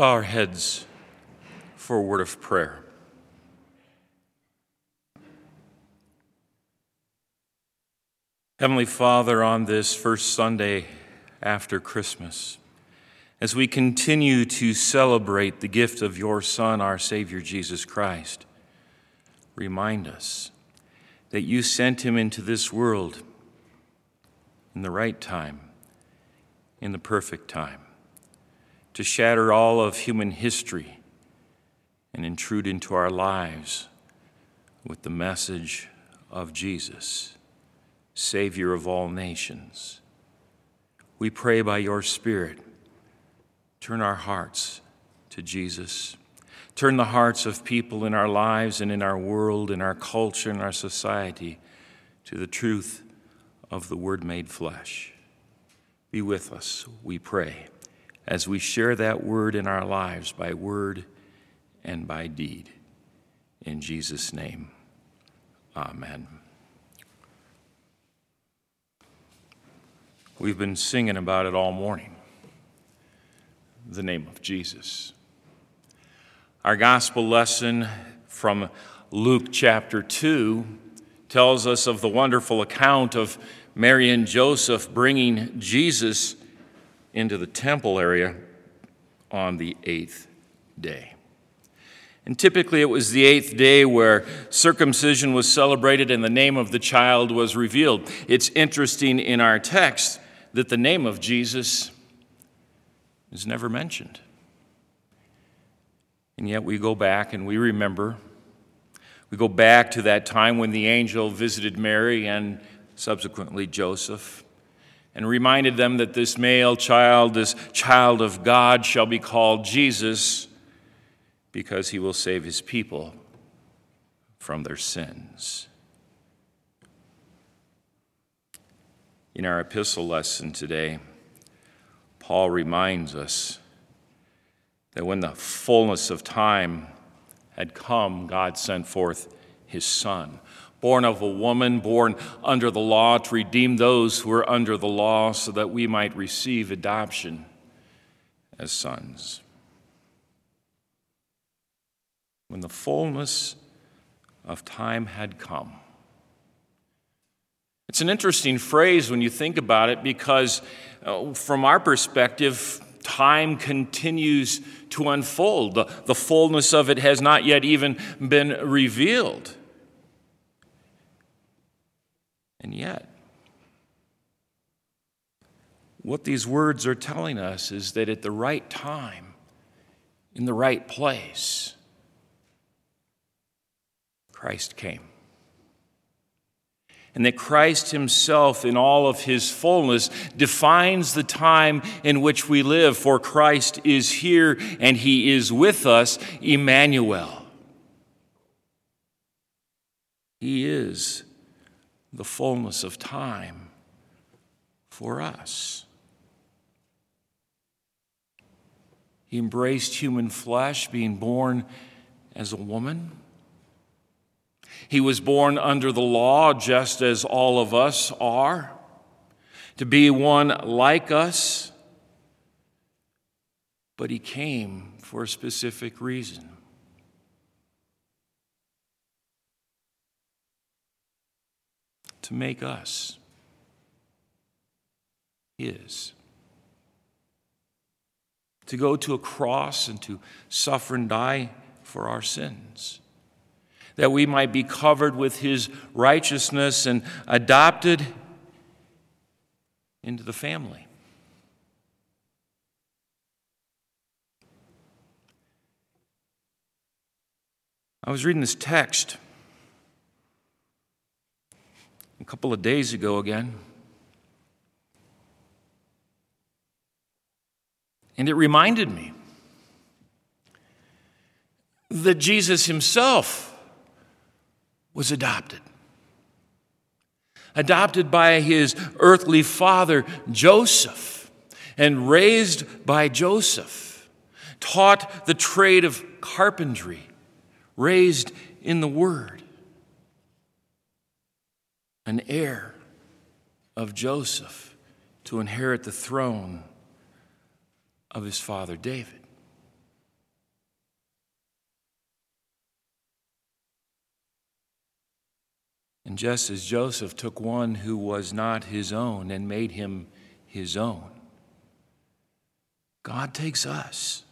bow our heads for a word of prayer. Heavenly Father, on this first Sunday after Christmas, as we continue to celebrate the gift of your Son, our Savior Jesus Christ, remind us that you sent him into this world in the right time, in the perfect time, to shatter all of human history and intrude into our lives with the message of Jesus, Savior of all nations. We pray by your Spirit Turn our hearts to Jesus. Turn the hearts of people in our lives and in our world, in our culture, in our society to the truth of the Word made flesh. Be with us, we pray, as we share that Word in our lives by word and by deed. In Jesus' name, Amen. We've been singing about it all morning the name of Jesus. Our gospel lesson from Luke chapter 2 tells us of the wonderful account of Mary and Joseph bringing Jesus into the temple area on the eighth day. And typically, it was the eighth day where circumcision was celebrated and the name of the child was revealed. It's interesting in our text that the name of Jesus is never mentioned. And yet we go back and we remember. We go back to that time when the angel visited Mary and subsequently Joseph and reminded them that this male child, this child of God, shall be called Jesus because he will save his people from their sins. In our epistle lesson today, Paul reminds us that when the fullness of time had come, God sent forth his Son, born of a woman, born under the law, to redeem those who were under the law, so that we might receive adoption as sons. When the fullness of time had come, it's an interesting phrase when you think about it because, uh, from our perspective, time continues to unfold. The, the fullness of it has not yet even been revealed. And yet, what these words are telling us is that at the right time, in the right place, Christ came and that Christ Himself, in all of His fullness, defines the time in which we live. For Christ is here and He is with us, Emmanuel. He is the fullness of time for us. He embraced human flesh, being born as a woman. He was born under the law, just as all of us are, to be one like us, but he came for a specific reason. To make us his. To go to a cross and to suffer and die for our sins that we might be covered with his righteousness and adopted into the family. I was reading this text a couple of days ago again. And it reminded me that Jesus himself was adopted. Adopted by his earthly father, Joseph, and raised by Joseph, taught the trade of carpentry, raised in the Word, an heir of Joseph to inherit the throne of his father David. And just as Joseph took one who was not his own and made him his own, God takes us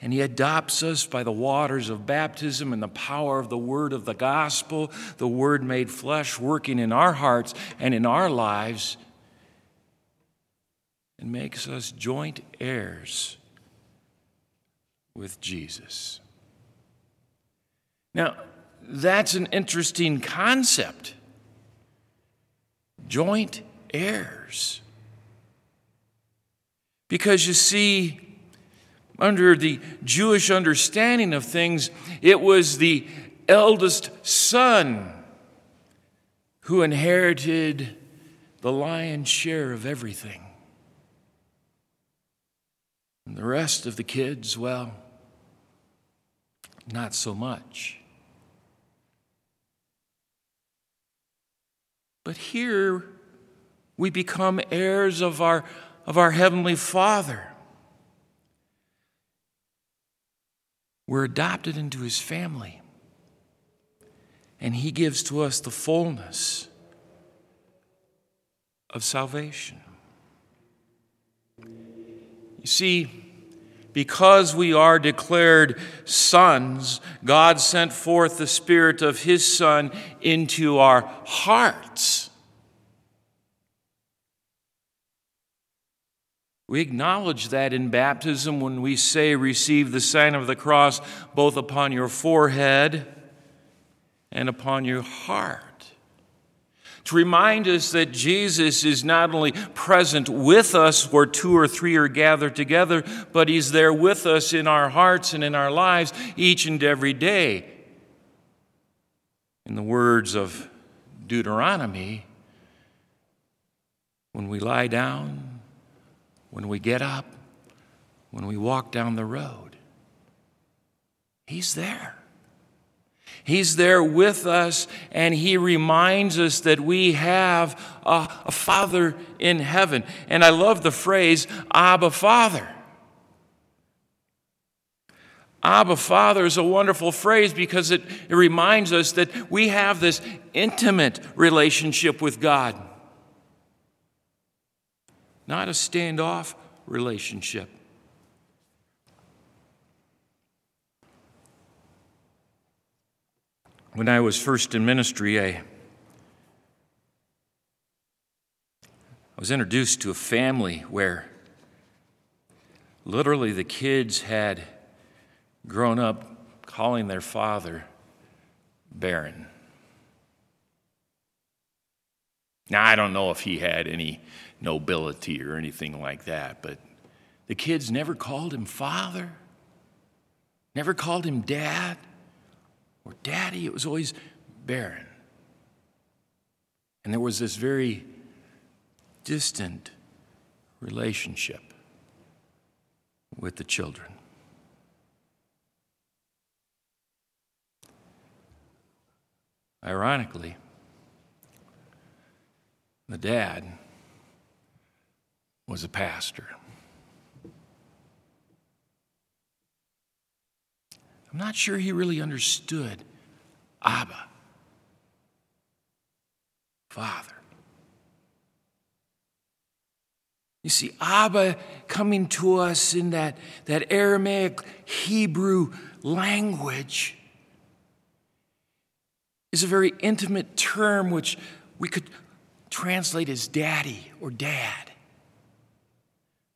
and he adopts us by the waters of baptism and the power of the word of the gospel, the word made flesh, working in our hearts and in our lives, and makes us joint heirs with Jesus. Now, that's an interesting concept. Joint heirs. Because you see, under the Jewish understanding of things, it was the eldest son who inherited the lion's share of everything. And the rest of the kids, well, not so much. But here we become heirs of our, of our Heavenly Father. We're adopted into His family, and He gives to us the fullness of salvation. You see, because we are declared sons, God sent forth the Spirit of His Son into our hearts. We acknowledge that in baptism when we say, Receive the sign of the cross both upon your forehead and upon your heart to remind us that Jesus is not only present with us where two or three are gathered together, but He's there with us in our hearts and in our lives each and every day. In the words of Deuteronomy, when we lie down, when we get up, when we walk down the road, He's there. He's there with us, and He reminds us that we have a, a, Father in heaven. And I love the phrase, Abba Father. Abba Father is a wonderful phrase because it, it reminds us that we have this intimate relationship with God, not a standoff relationship. When I was first in ministry, I, was introduced to a family where literally the kids had grown up calling their father Baron. Now, I don't know if he had any nobility or anything like that, but the kids never called him father, never called him dad or daddy, it was always Baron. And there was this very distant relationship with the children. Ironically, the dad was a pastor. I'm not sure he really understood Abba, Father. You see, Abba coming to us in that, that Aramaic Hebrew language is a very intimate term which we could translate as daddy or dad,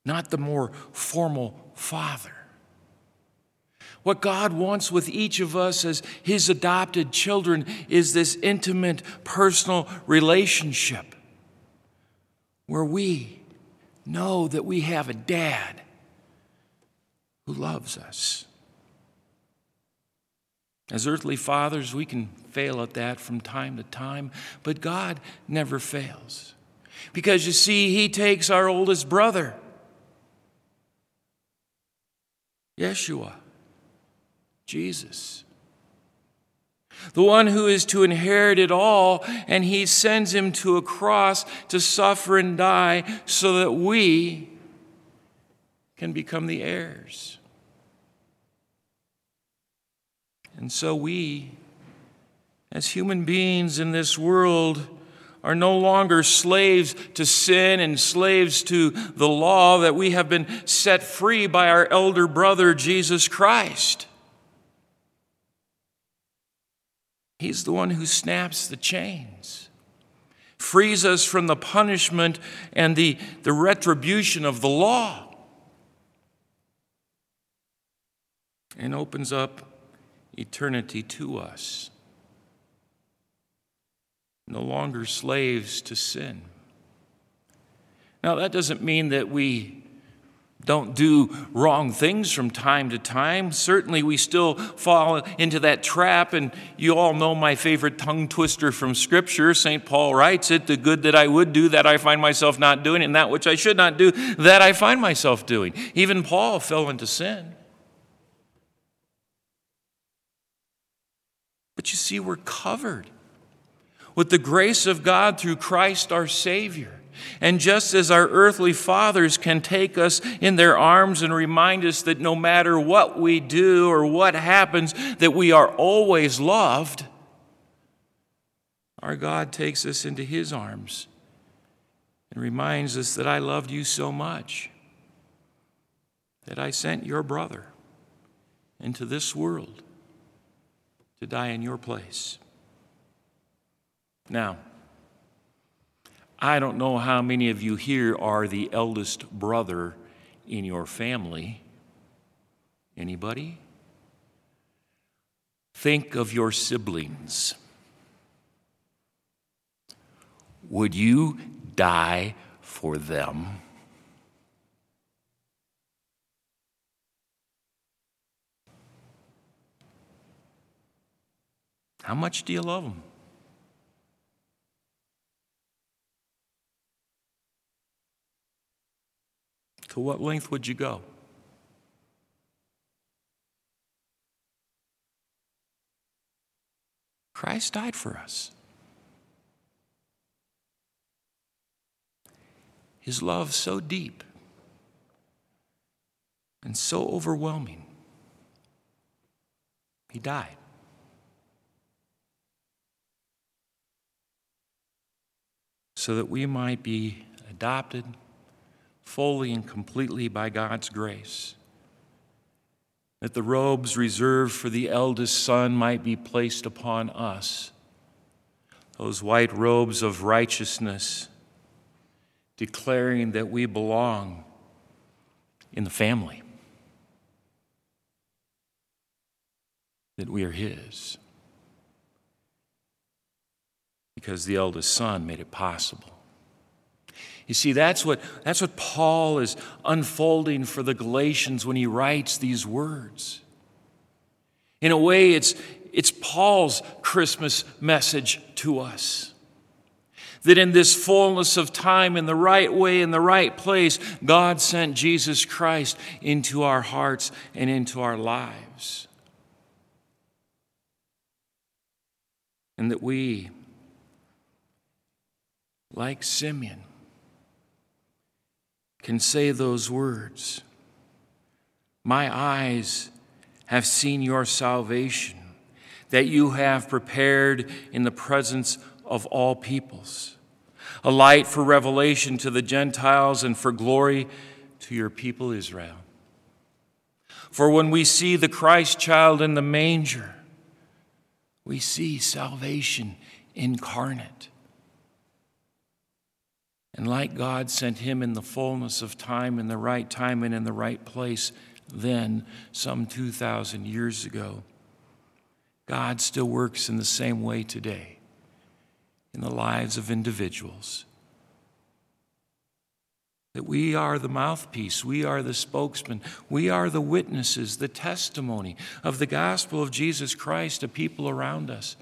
not the more formal father. What God wants with each of us as His adopted children is this intimate, personal relationship where we know that we have a dad who loves us. As earthly fathers, we can fail at that from time to time, but God never fails. Because you see, He takes our oldest brother, Yeshua Jesus. The one who is to inherit it all, and he sends him to a cross to suffer and die so that we can become the heirs. And so we, as human beings in this world, are no longer slaves to sin and slaves to the law, that we have been set free by our elder brother, Jesus Christ. He's the one who snaps the chains, frees us from the punishment and the, the retribution of the law, and opens up eternity to us no longer slaves to sin. Now, that doesn't mean that we don't do wrong things from time to time. Certainly, we still fall into that trap, and you all know my favorite tongue twister from Scripture. St. Paul writes it the good that I would do, that I find myself not doing, and that which I should not do, that I find myself doing. Even Paul fell into sin. But you see, we're covered with the grace of God through Christ our Savior. And just as our earthly fathers can take us in their arms and remind us that no matter what we do or what happens, that we are always loved, our God takes us into His arms and reminds us that I loved you so much that I sent your brother into this world to die in your place. Now, I don't know how many of you here are the eldest brother in your family. Anybody? Think of your siblings. Would you die for them? How much do you love them? To what length would you go? Christ died for us. His love so deep and so overwhelming. He died. So that we might be adopted fully and completely by God's grace. That the robes reserved for the eldest son might be placed upon us, those white robes of righteousness, declaring that we belong in the family, that we are His, because the eldest son made it possible. You see, that's what, that's what Paul is unfolding for the Galatians when he writes these words. In a way, it's, it's Paul's Christmas message to us. That in this fullness of time, in the right way, in the right place, God sent Jesus Christ into our hearts and into our lives. And that we, like Simeon, can say those words My eyes have seen your salvation, that you have prepared in the presence of all peoples, a light for revelation to the Gentiles and for glory to your people Israel. For when we see the Christ child in the manger, we see salvation incarnate. And like God sent him in the fullness of time, in the right time, and in the right place, then, some 2,000 years ago, God still works in the same way today in the lives of individuals. That we are the mouthpiece, we are the spokesman, we are the witnesses, the testimony of the gospel of Jesus Christ to people around us.